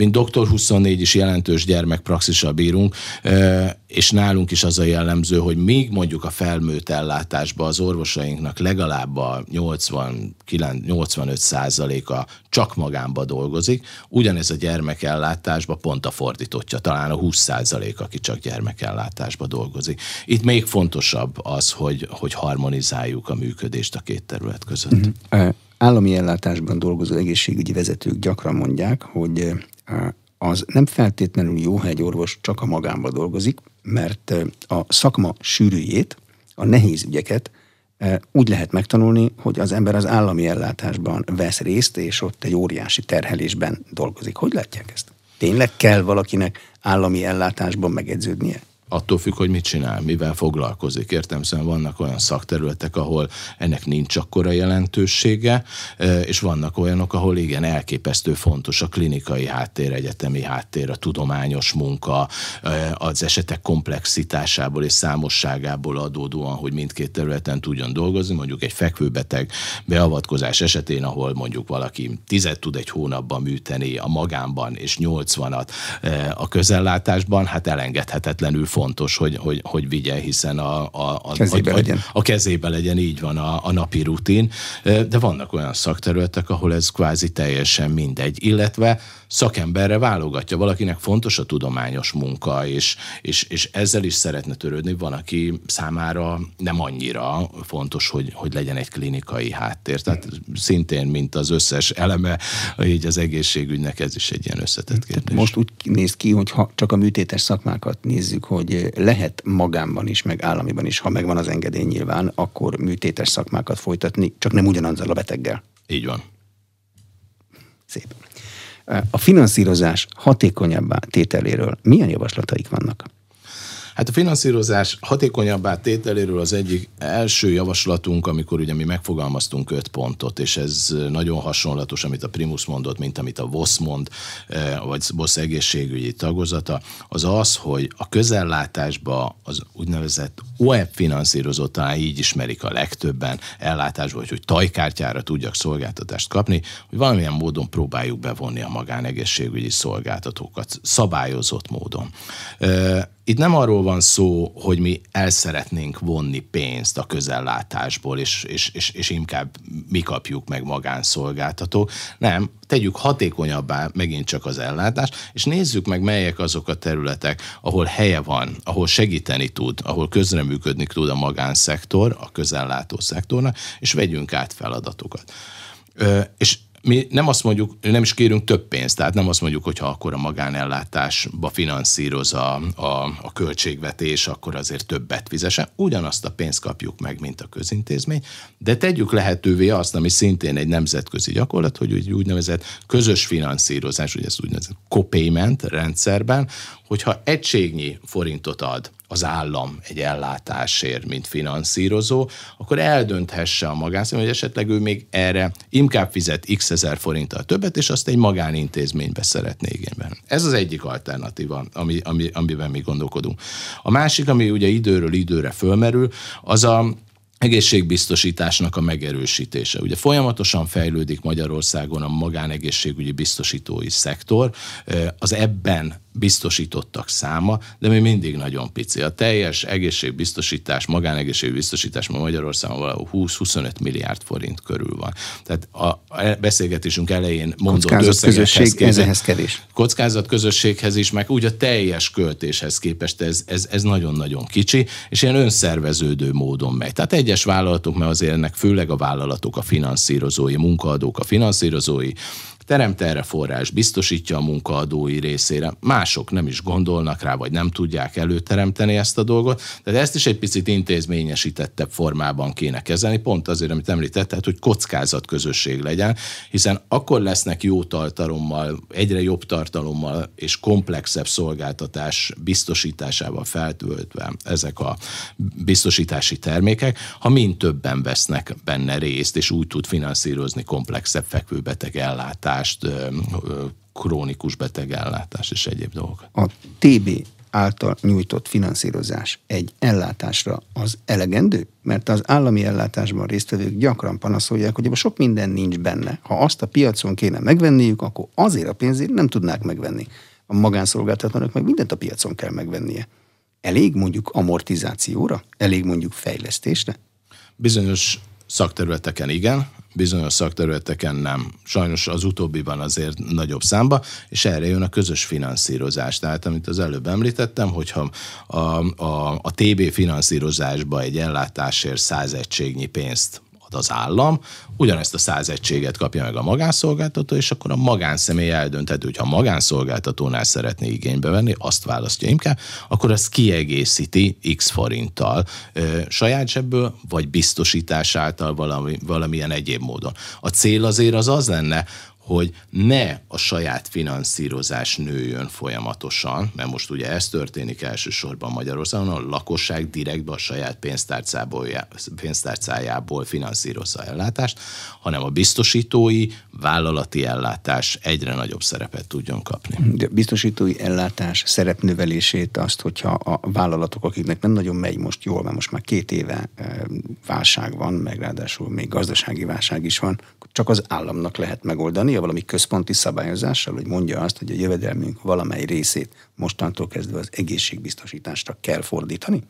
mint Doktor 24 is jelentős gyermekpraxissal bírunk, és nálunk is az a jellemző, hogy még mondjuk a felmőtt ellátásban az orvosainknak legalább a 80-85 százaléka csak magánba dolgozik, ugyanez a gyermekellátásban pont a fordítottja, talán a 20 százalék, aki csak gyermekellátásba dolgozik. Itt még fontosabb az, hogy, hogy harmonizáljuk a működést a két terület között. Mm-hmm.
Állami ellátásban dolgozó egészségügyi vezetők gyakran mondják, hogy az nem feltétlenül jó, ha egy orvos csak a magánba dolgozik, mert a szakma sűrűjét, a nehéz ügyeket úgy lehet megtanulni, hogy az ember az állami ellátásban vesz részt, és ott egy óriási terhelésben dolgozik. Hogy látják ezt? Tényleg kell valakinek állami ellátásban megedződnie?
Attól függ, hogy mit csinál, mivel foglalkozik. Értem szóval vannak olyan szakterületek, ahol ennek nincs akkora jelentősége, és vannak olyanok, ahol igen, elképesztő fontos a klinikai háttér, egyetemi háttér, a tudományos munka, az esetek komplexitásából és számosságából adódóan, hogy mindkét területen tudjon dolgozni, mondjuk egy fekvőbeteg beavatkozás esetén, ahol mondjuk valaki tizet tud egy hónapban műteni a magánban, és 80-at e, a közellátásban, hát elengedhetetlenül fontos fontos, hogy, hogy, hogy vigye, hiszen a, a, a,
kezébe
a,
legyen.
a kezébe legyen, így van a, a napi rutin. De vannak olyan szakterületek, ahol ez kvázi teljesen mindegy, illetve szakemberre válogatja. Valakinek fontos a tudományos munka, és, és, és ezzel is szeretne törődni. Van, aki számára nem annyira fontos, hogy, hogy legyen egy klinikai háttér. Tehát szintén, mint az összes eleme, így az egészségügynek ez is egy ilyen összetett kérdés.
Most úgy néz ki, hogy ha csak a műtétes szakmákat nézzük, hogy lehet magánban is, meg államiban is, ha megvan az engedély nyilván, akkor műtétes szakmákat folytatni, csak nem ugyanazzal a beteggel.
Így van.
Szép. A finanszírozás hatékonyabbá tételéről milyen javaslataik vannak?
Hát a finanszírozás hatékonyabbá tételéről az egyik első javaslatunk, amikor ugye mi megfogalmaztunk öt pontot, és ez nagyon hasonlatos, amit a Primus mondott, mint amit a VOSZ mond, eh, vagy VOSZ egészségügyi tagozata, az az, hogy a közellátásba az úgynevezett OEP finanszírozott, talán így ismerik a legtöbben ellátásba, hogy, hogy tajkártyára tudjak szolgáltatást kapni, hogy valamilyen módon próbáljuk bevonni a magánegészségügyi szolgáltatókat, szabályozott módon. Itt nem arról van szó, hogy mi el szeretnénk vonni pénzt a közellátásból, és, és, és, és inkább mi kapjuk meg magánszolgáltatók. Nem, tegyük hatékonyabbá megint csak az ellátást, és nézzük meg, melyek azok a területek, ahol helye van, ahol segíteni tud, ahol közreműködni tud a magánszektor, a közellátó szektornak, és vegyünk át feladatokat. Ö, és mi nem azt mondjuk, nem is kérünk több pénzt, tehát nem azt mondjuk, hogy ha akkor a magánellátásba finanszíroz a, a, a költségvetés, akkor azért többet fizesen. Ugyanazt a pénzt kapjuk meg, mint a közintézmény, de tegyük lehetővé azt, ami szintén egy nemzetközi gyakorlat, hogy úgy úgynevezett közös finanszírozás, ugye ez úgynevezett copayment rendszerben, hogyha egységnyi forintot ad az állam egy ellátásért, mint finanszírozó, akkor eldönthesse a magánszemély, hogy esetleg ő még erre inkább fizet x ezer forinttal többet, és azt egy magánintézménybe szeretné igényben. Ez az egyik alternatíva, ami, ami, amiben mi gondolkodunk. A másik, ami ugye időről időre fölmerül, az a egészségbiztosításnak a megerősítése. Ugye folyamatosan fejlődik Magyarországon a magánegészségügyi biztosítói szektor, az ebben biztosítottak száma, de még mindig nagyon pici. A teljes egészségbiztosítás, magánegészségbiztosítás ma Magyarországon valahol 20-25 milliárd forint körül van. Tehát a beszélgetésünk elején mondott összegekhez
ehhez kevés.
Kockázat közösséghez is, meg úgy a teljes költéshez képest ez, ez, ez nagyon-nagyon kicsi, és ilyen önszerveződő módon megy. Tehát egyes vállalatok, mert azért ennek főleg a vállalatok a finanszírozói, munkaadók a finanszírozói, teremt erre forrás, biztosítja a munkaadói részére. Mások nem is gondolnak rá, vagy nem tudják előteremteni ezt a dolgot. Tehát ezt is egy picit intézményesítettebb formában kéne kezelni, pont azért, amit említett, hogy kockázatközösség legyen, hiszen akkor lesznek jó tartalommal, egyre jobb tartalommal és komplexebb szolgáltatás biztosításával feltöltve ezek a biztosítási termékek, ha mind többen vesznek benne részt, és úgy tud finanszírozni komplexebb fekvőbeteg ellátást, ellátást, krónikus betegellátás és egyéb dolgok.
A TB által nyújtott finanszírozás egy ellátásra az elegendő? Mert az állami ellátásban résztvevők gyakran panaszolják, hogy sok minden nincs benne. Ha azt a piacon kéne megvenniük, akkor azért a pénzért nem tudnák megvenni. A magánszolgáltatónak meg mindent a piacon kell megvennie. Elég mondjuk amortizációra? Elég mondjuk fejlesztésre?
Bizonyos szakterületeken igen, bizonyos szakterületeken nem. Sajnos az utóbbiban azért nagyobb számba, és erre jön a közös finanszírozás. Tehát, amit az előbb említettem, hogyha a, a, a TB finanszírozásba egy ellátásért száz egységnyi pénzt ad az állam, ugyanezt a száz egységet kapja meg a magánszolgáltató, és akkor a magánszemély eldönthető, hogy ha magánszolgáltatónál szeretné igénybe venni, azt választja inkább, akkor azt kiegészíti x forinttal ö, saját zsebből, vagy biztosítás által valami, valamilyen egyéb módon. A cél azért az az lenne, hogy ne a saját finanszírozás nőjön folyamatosan, mert most ugye ez történik elsősorban Magyarországon, a lakosság direktbe a saját pénztárcából, pénztárcájából finanszírozza ellátást, hanem a biztosítói, vállalati ellátás egyre nagyobb szerepet tudjon kapni.
De biztosítói ellátás szerepnövelését azt, hogyha a vállalatok, akiknek nem nagyon megy most jól, mert most már két éve eh, válság van, meg ráadásul még gazdasági válság is van, csak az államnak lehet megoldani, valami központi szabályozással, hogy mondja azt, hogy a jövedelmünk valamely részét mostantól kezdve az egészségbiztosításra kell fordítani?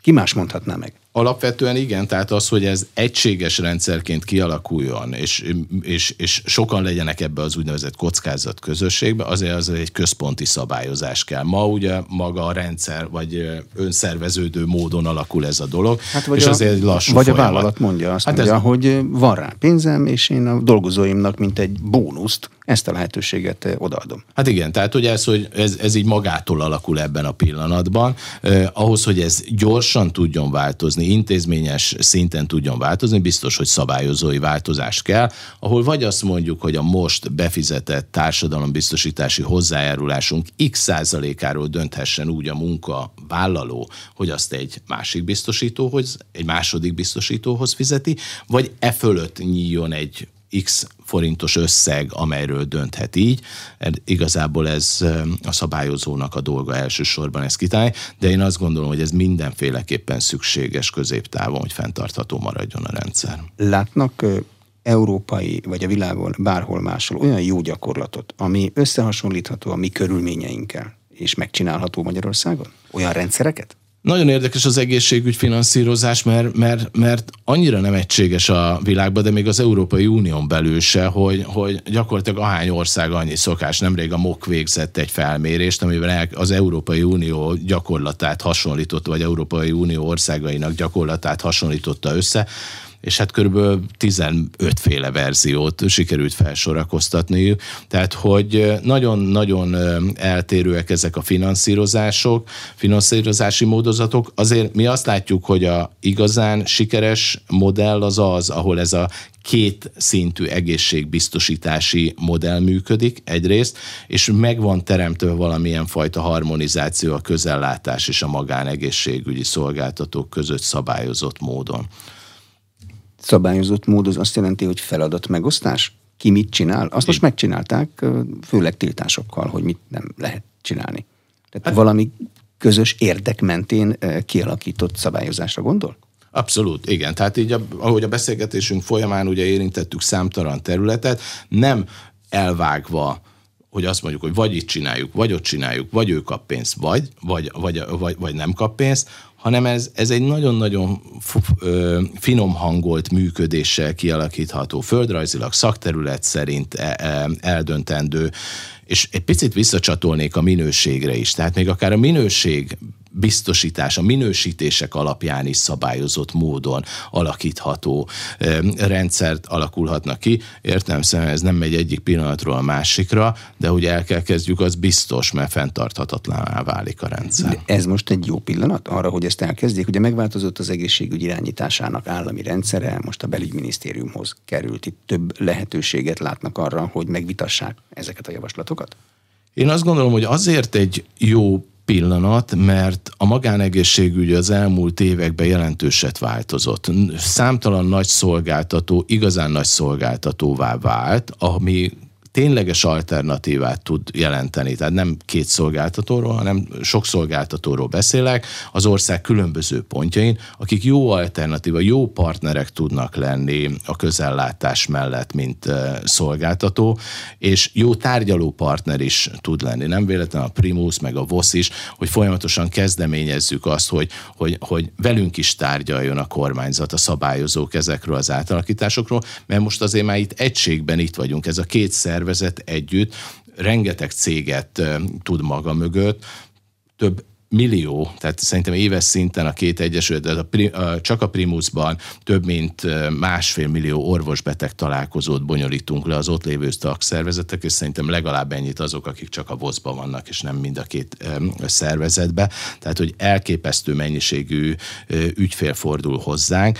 Ki más mondhatná meg?
Alapvetően igen, tehát az, hogy ez egységes rendszerként kialakuljon, és, és, és sokan legyenek ebbe az úgynevezett kockázat közösségbe, azért az egy központi szabályozás kell. Ma ugye maga a rendszer, vagy önszerveződő módon alakul ez a dolog, hát vagy és a, azért egy lassú
Vagy
folyamat.
a vállalat mondja azt, hát mondja, ez... hogy van rá pénzem, és én a dolgozóimnak, mint egy bónuszt, ezt a lehetőséget odaadom.
Hát igen, tehát ugye ez, hogy ez, ez így magától alakul ebben a pillanatban, eh, ahhoz, hogy ez gyorsan tudjon változni, változni, intézményes szinten tudjon változni, biztos, hogy szabályozói változás kell, ahol vagy azt mondjuk, hogy a most befizetett társadalombiztosítási hozzájárulásunk x százalékáról dönthessen úgy a munkavállaló, hogy azt egy másik biztosítóhoz, egy második biztosítóhoz fizeti, vagy e fölött nyíljon egy x forintos összeg, amelyről dönthet így. Igazából ez a szabályozónak a dolga elsősorban ezt kitálni, de én azt gondolom, hogy ez mindenféleképpen szükséges középtávon, hogy fenntartható maradjon a rendszer.
Látnak európai vagy a világon bárhol máshol olyan jó gyakorlatot, ami összehasonlítható a mi körülményeinkkel, és megcsinálható Magyarországon? Olyan rendszereket?
Nagyon érdekes az egészségügy finanszírozás, mert, mert, mert annyira nem egységes a világban, de még az Európai Unión belül se, hogy, hogy gyakorlatilag ahány ország annyi szokás. Nemrég a MOK végzett egy felmérést, amiben az Európai Unió gyakorlatát hasonlította, vagy Európai Unió országainak gyakorlatát hasonlította össze és hát körülbelül 15 féle verziót sikerült felsorakoztatni. Tehát, hogy nagyon-nagyon eltérőek ezek a finanszírozások, finanszírozási módozatok. Azért mi azt látjuk, hogy a igazán sikeres modell az az, ahol ez a két szintű egészségbiztosítási modell működik egyrészt, és megvan teremtve valamilyen fajta harmonizáció a közellátás és a magánegészségügyi szolgáltatók között szabályozott módon.
Szabályozott mód az azt jelenti, hogy feladat megosztás? Ki mit csinál? Azt most megcsinálták, főleg tiltásokkal, hogy mit nem lehet csinálni. Tehát hát, valami közös érdek mentén kialakított szabályozásra gondol?
Abszolút, igen. Tehát így, ahogy a beszélgetésünk folyamán ugye érintettük számtalan területet, nem elvágva hogy azt mondjuk, hogy vagy itt csináljuk, vagy ott csináljuk, vagy ő kap pénzt, vagy, vagy, vagy, vagy, vagy nem kap pénzt, hanem ez, ez egy nagyon-nagyon finom hangolt működéssel kialakítható, földrajzilag, szakterület szerint e, e, eldöntendő, és egy picit visszacsatolnék a minőségre is. Tehát még akár a minőség biztosítás, a minősítések alapján is szabályozott módon alakítható rendszert alakulhatnak ki. Értem szerint ez nem megy egyik pillanatról a másikra, de hogy el kell kezdjük, az biztos, mert fenntarthatatlaná válik a rendszer.
De ez most egy jó pillanat arra, hogy ezt elkezdjék. Ugye megváltozott az egészségügy irányításának állami rendszere, most a belügyminisztériumhoz került. Itt több lehetőséget látnak arra, hogy megvitassák ezeket a javaslatokat?
Én azt gondolom, hogy azért egy jó pillanat, mert a magánegészségügy az elmúlt években jelentőset változott. Számtalan nagy szolgáltató, igazán nagy szolgáltatóvá vált, ami tényleges alternatívát tud jelenteni. Tehát nem két szolgáltatóról, hanem sok szolgáltatóról beszélek az ország különböző pontjain, akik jó alternatíva, jó partnerek tudnak lenni a közellátás mellett, mint szolgáltató, és jó tárgyaló partner is tud lenni. Nem véletlen a Primus, meg a VOSZ is, hogy folyamatosan kezdeményezzük azt, hogy, hogy, hogy velünk is tárgyaljon a kormányzat, a szabályozók ezekről az átalakításokról, mert most azért már itt egységben itt vagyunk, ez a kétszer szervezet együtt rengeteg céget tud maga mögött, több millió, tehát szerintem éves szinten a két egyesület, de a, a, csak a Primusban több mint másfél millió orvosbeteg találkozót bonyolítunk le az ott lévő szakszervezetek, és szerintem legalább ennyit azok, akik csak a vosz vannak, és nem mind a két szervezetbe. Tehát, hogy elképesztő mennyiségű ügyfél fordul hozzánk.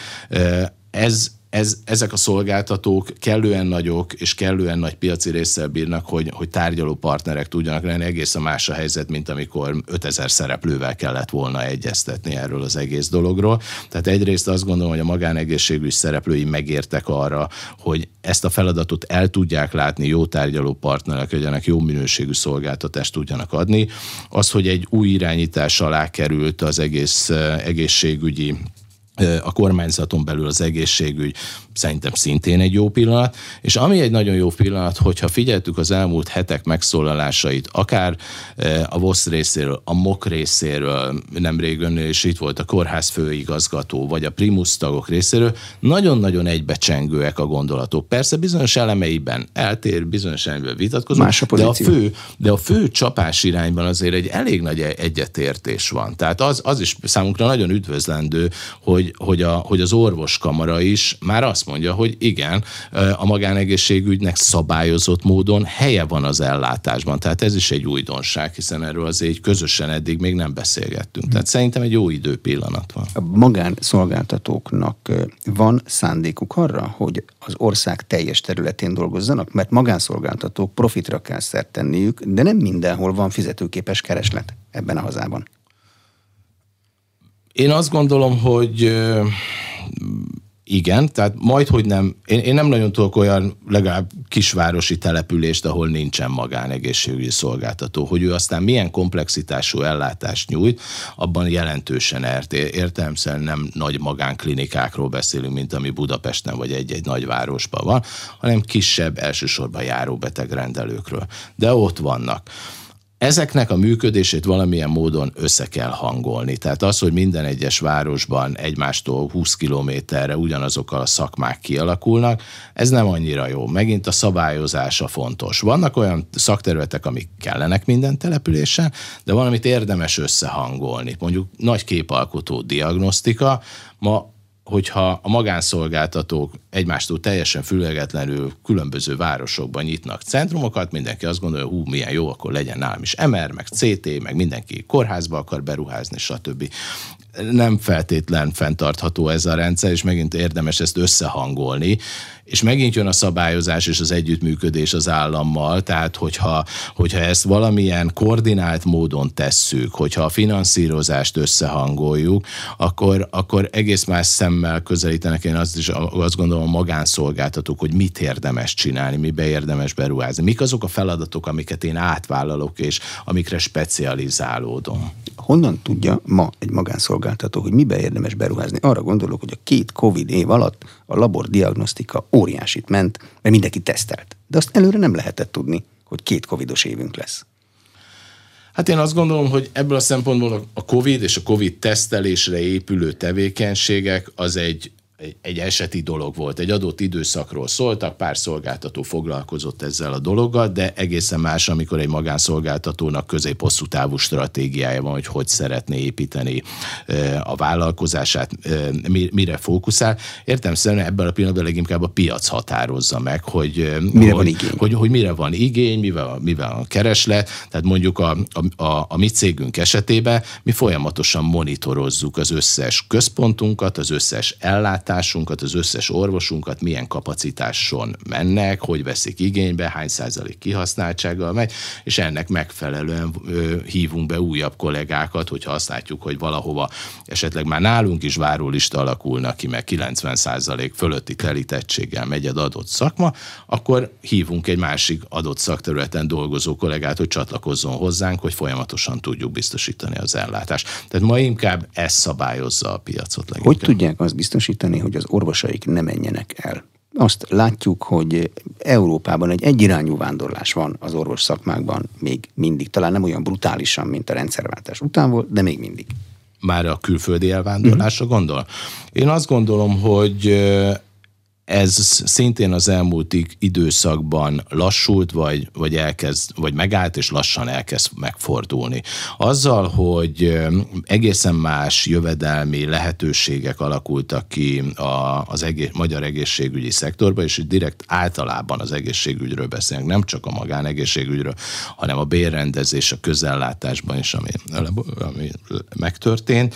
Ez ez, ezek a szolgáltatók kellően nagyok és kellően nagy piaci résszel bírnak, hogy, hogy tárgyaló partnerek tudjanak lenni. Egészen más a helyzet, mint amikor 5000 szereplővel kellett volna egyeztetni erről az egész dologról. Tehát egyrészt azt gondolom, hogy a magánegészségügy szereplői megértek arra, hogy ezt a feladatot el tudják látni, jó tárgyaló partnerek legyenek, jó minőségű szolgáltatást tudjanak adni. Az, hogy egy új irányítás alá került az egész eh, egészségügyi a kormányzaton belül az egészségügy szerintem szintén egy jó pillanat, és ami egy nagyon jó pillanat, hogyha figyeltük az elmúlt hetek megszólalásait, akár a VOSZ részéről, a MOK részéről, nemrég ön és itt volt a kórház főigazgató, vagy a primus tagok részéről, nagyon-nagyon egybecsengőek a gondolatok. Persze bizonyos elemeiben eltér, bizonyos elemeiben vitatkozunk, Más a de, a fő, de a fő csapás irányban azért egy elég nagy egyetértés van. Tehát az, az is számunkra nagyon üdvözlendő, hogy, hogy, a, hogy az orvoskamara is már azt mondja, hogy igen, a magánegészségügynek szabályozott módon helye van az ellátásban. Tehát ez is egy újdonság, hiszen erről azért közösen eddig még nem beszélgettünk. Tehát szerintem egy jó időpillanat van.
A magánszolgáltatóknak van szándékuk arra, hogy az ország teljes területén dolgozzanak, mert magánszolgáltatók profitra kell szert tenniük, de nem mindenhol van fizetőképes kereslet ebben a hazában.
Én azt gondolom, hogy igen, tehát majd, hogy nem, én, én nem nagyon tudok olyan legalább kisvárosi települést, ahol nincsen magánegészségügyi szolgáltató, hogy ő aztán milyen komplexitású ellátást nyújt, abban jelentősen ért, értelemszerűen nem nagy magánklinikákról beszélünk, mint ami Budapesten vagy egy-egy nagyvárosban van, hanem kisebb, elsősorban járó betegrendelőkről. De ott vannak ezeknek a működését valamilyen módon össze kell hangolni. Tehát az, hogy minden egyes városban egymástól 20 kilométerre ugyanazokkal a szakmák kialakulnak, ez nem annyira jó. Megint a szabályozása fontos. Vannak olyan szakterületek, amik kellenek minden településen, de valamit érdemes összehangolni. Mondjuk nagy képalkotó diagnosztika, ma hogyha a magánszolgáltatók egymástól teljesen fülegetlenül különböző városokban nyitnak centrumokat, mindenki azt gondolja, hú, milyen jó, akkor legyen nálam is MR, meg CT, meg mindenki kórházba akar beruházni, stb nem feltétlen fenntartható ez a rendszer, és megint érdemes ezt összehangolni, és megint jön a szabályozás és az együttműködés az állammal, tehát hogyha, hogyha ezt valamilyen koordinált módon tesszük, hogyha a finanszírozást összehangoljuk, akkor, akkor egész más szemmel közelítenek. Én azt is azt gondolom a magánszolgáltatók, hogy mit érdemes csinálni, mibe érdemes beruházni. Mik azok a feladatok, amiket én átvállalok, és amikre specializálódom.
Honnan tudja ma egy magánszolgáltató, hogy mibe érdemes beruházni? Arra gondolok, hogy a két Covid év alatt a labordiagnosztika óriásit ment, mert mindenki tesztelt. De azt előre nem lehetett tudni, hogy két covidos évünk lesz.
Hát én azt gondolom, hogy ebből a szempontból a COVID és a COVID tesztelésre épülő tevékenységek az egy egy, egy eseti dolog volt. Egy adott időszakról szóltak, pár szolgáltató foglalkozott ezzel a dologgal, de egészen más, amikor egy magánszolgáltatónak közép-hosszú távú stratégiája van, hogy hogy szeretné építeni a vállalkozását, mire fókuszál. Értem szerint ebben a pillanatban leginkább a piac határozza meg, hogy
mire hogy, van igény,
hogy, hogy mire van igény, mivel, mivel a kereslet. Tehát mondjuk a, a, a, a mi cégünk esetében mi folyamatosan monitorozzuk az összes központunkat, az összes ellátást, ellátásunkat, az összes orvosunkat, milyen kapacitáson mennek, hogy veszik igénybe, hány százalék kihasználtsággal megy, és ennek megfelelően hívunk be újabb kollégákat, hogyha azt látjuk, hogy valahova esetleg már nálunk is várólista alakulnak ki, meg 90 százalék fölötti telítettséggel megy egy adott szakma, akkor hívunk egy másik adott szakterületen dolgozó kollégát, hogy csatlakozzon hozzánk, hogy folyamatosan tudjuk biztosítani az ellátást. Tehát ma inkább ez szabályozza a piacot
leginkább. Hogy tudják azt biztosítani, hogy az orvosaik ne menjenek el. Azt látjuk, hogy Európában egy egyirányú vándorlás van az orvos szakmákban még mindig. Talán nem olyan brutálisan, mint a rendszerváltás után volt, de még mindig.
Már a külföldi elvándorlásra mm. gondol? Én azt gondolom, hogy ez szintén az elmúlt időszakban lassult, vagy, vagy, elkezd, vagy megállt, és lassan elkezd megfordulni. Azzal, hogy egészen más jövedelmi lehetőségek alakultak ki a, az egész, magyar egészségügyi szektorban, és direkt általában az egészségügyről beszélünk, nem csak a magánegészségügyről, hanem a bérrendezés, a közellátásban is, ami, ami megtörtént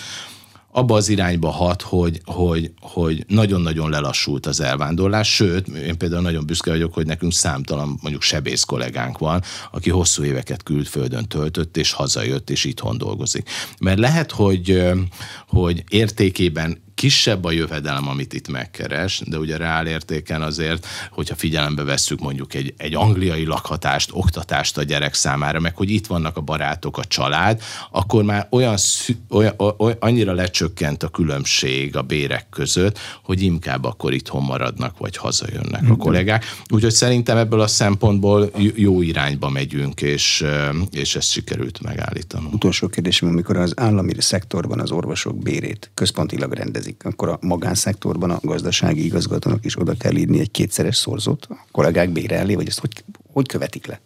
abba az irányba hat, hogy, hogy, hogy nagyon-nagyon lelassult az elvándorlás, sőt, én például nagyon büszke vagyok, hogy nekünk számtalan mondjuk sebész kollégánk van, aki hosszú éveket külföldön töltött, és hazajött, és itthon dolgozik. Mert lehet, hogy, hogy értékében kisebb a jövedelem, amit itt megkeres, de ugye reál értéken azért, hogyha figyelembe vesszük mondjuk egy, egy angliai lakhatást, oktatást a gyerek számára, meg hogy itt vannak a barátok, a család, akkor már olyan, olyan, olyan annyira lecsökkent a különbség a bérek között, hogy inkább akkor itthon maradnak, vagy hazajönnek a kollégák. Úgyhogy szerintem ebből a szempontból jó irányba megyünk, és, és ezt sikerült megállítani.
Utolsó kérdésem, amikor az állami szektorban az orvosok bérét központilag rendezik, létezik, akkor a magánszektorban a gazdasági igazgatónak is oda kell írni egy kétszeres szorzót a kollégák bére vagy ezt hogy, hogy követik le?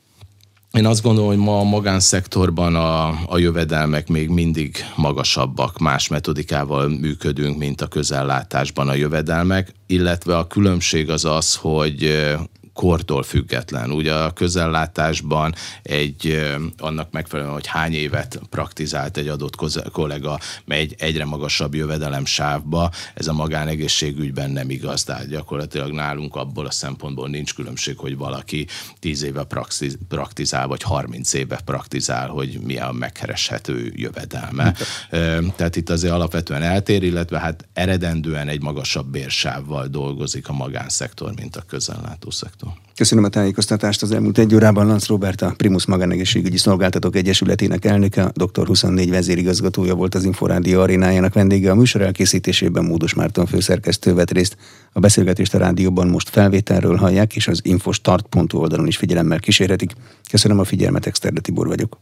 Én azt gondolom, hogy ma a magánszektorban a, a jövedelmek még mindig magasabbak, más metodikával működünk, mint a közellátásban a jövedelmek, illetve a különbség az az, hogy kortól független. Ugye a közellátásban egy annak megfelelően, hogy hány évet praktizált egy adott kollega, megy egyre magasabb jövedelem sávba, ez a magánegészségügyben nem igaz. Tehát gyakorlatilag nálunk abból a szempontból nincs különbség, hogy valaki 10 éve praktizál, vagy 30 éve praktizál, hogy mi a megkereshető jövedelme. Tehát itt azért alapvetően eltér, illetve hát eredendően egy magasabb bérsávval dolgozik a magánszektor, mint a közellátó szektor.
Köszönöm a tájékoztatást. Az elmúlt egy órában Lanz Robert, a Primus Magánegészségügyi Szolgáltatók Egyesületének elnöke, dr. 24 vezérigazgatója volt az Inforádió arénájának vendége. A műsor elkészítésében Módos Márton főszerkesztő vett részt. A beszélgetést a rádióban most felvételről hallják, és az infostart.hu oldalon is figyelemmel kísérhetik. Köszönöm a figyelmet, Exterde Tibor vagyok.